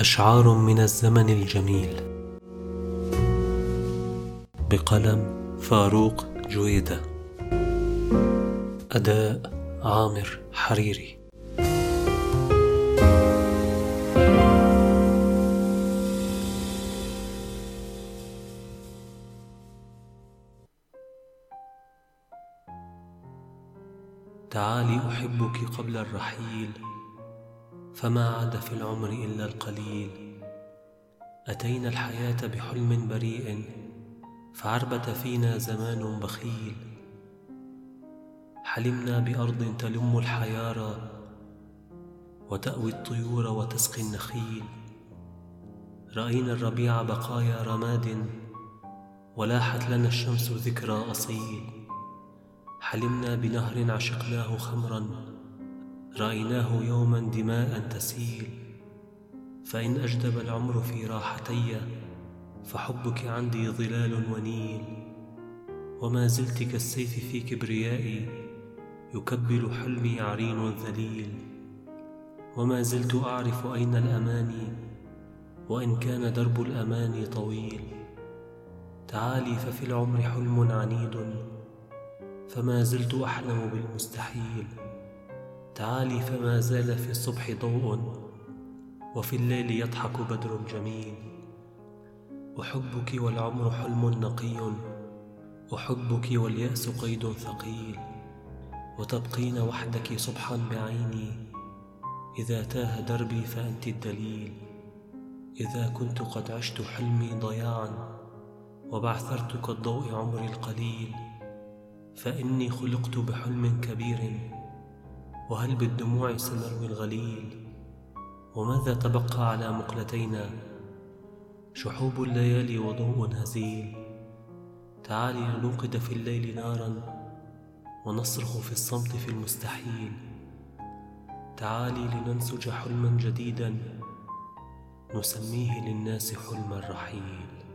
أشعار من الزمن الجميل. بقلم فاروق جويدة أداء عامر حريري. تعالي أحبك قبل الرحيل. فما عاد في العمر إلا القليل. أتينا الحياة بحلم بريء فعربة فينا زمان بخيل. حلمنا بأرض تلم الحيارى وتأوي الطيور وتسقي النخيل. رأينا الربيع بقايا رماد ولاحت لنا الشمس ذكرى أصيل. حلمنا بنهر عشقناه خمرا رأيناه يوما دماء تسيل فإن أجدب العمر في راحتي فحبك عندي ظلال ونيل. وما زلت كالسيف في كبريائي يكبل حلمي عرين ذليل. وما زلت أعرف أين الأماني وإن كان درب الأماني طويل. تعالي ففي العمر حلم عنيد فما زلت أحلم بالمستحيل. تعالي فما زال في الصبح ضوء وفي الليل يضحك بدر جميل. أحبك والعمر حلم نقي أحبك واليأس قيد ثقيل. وتبقين وحدك صبحا بعيني إذا تاه دربي فأنت الدليل. إذا كنت قد عشت حلمي ضياعا وبعثرت كالضوء عمري القليل. فإني خلقت بحلم كبير وهل بالدموع سنروي الغليل؟ وماذا تبقى على مقلتينا؟ شحوب الليالي وضوء هزيل. تعالي لنوقد في الليل نارا ونصرخ في الصمت في المستحيل. تعالي لننسج حلما جديدا نسميه للناس حلم الرحيل.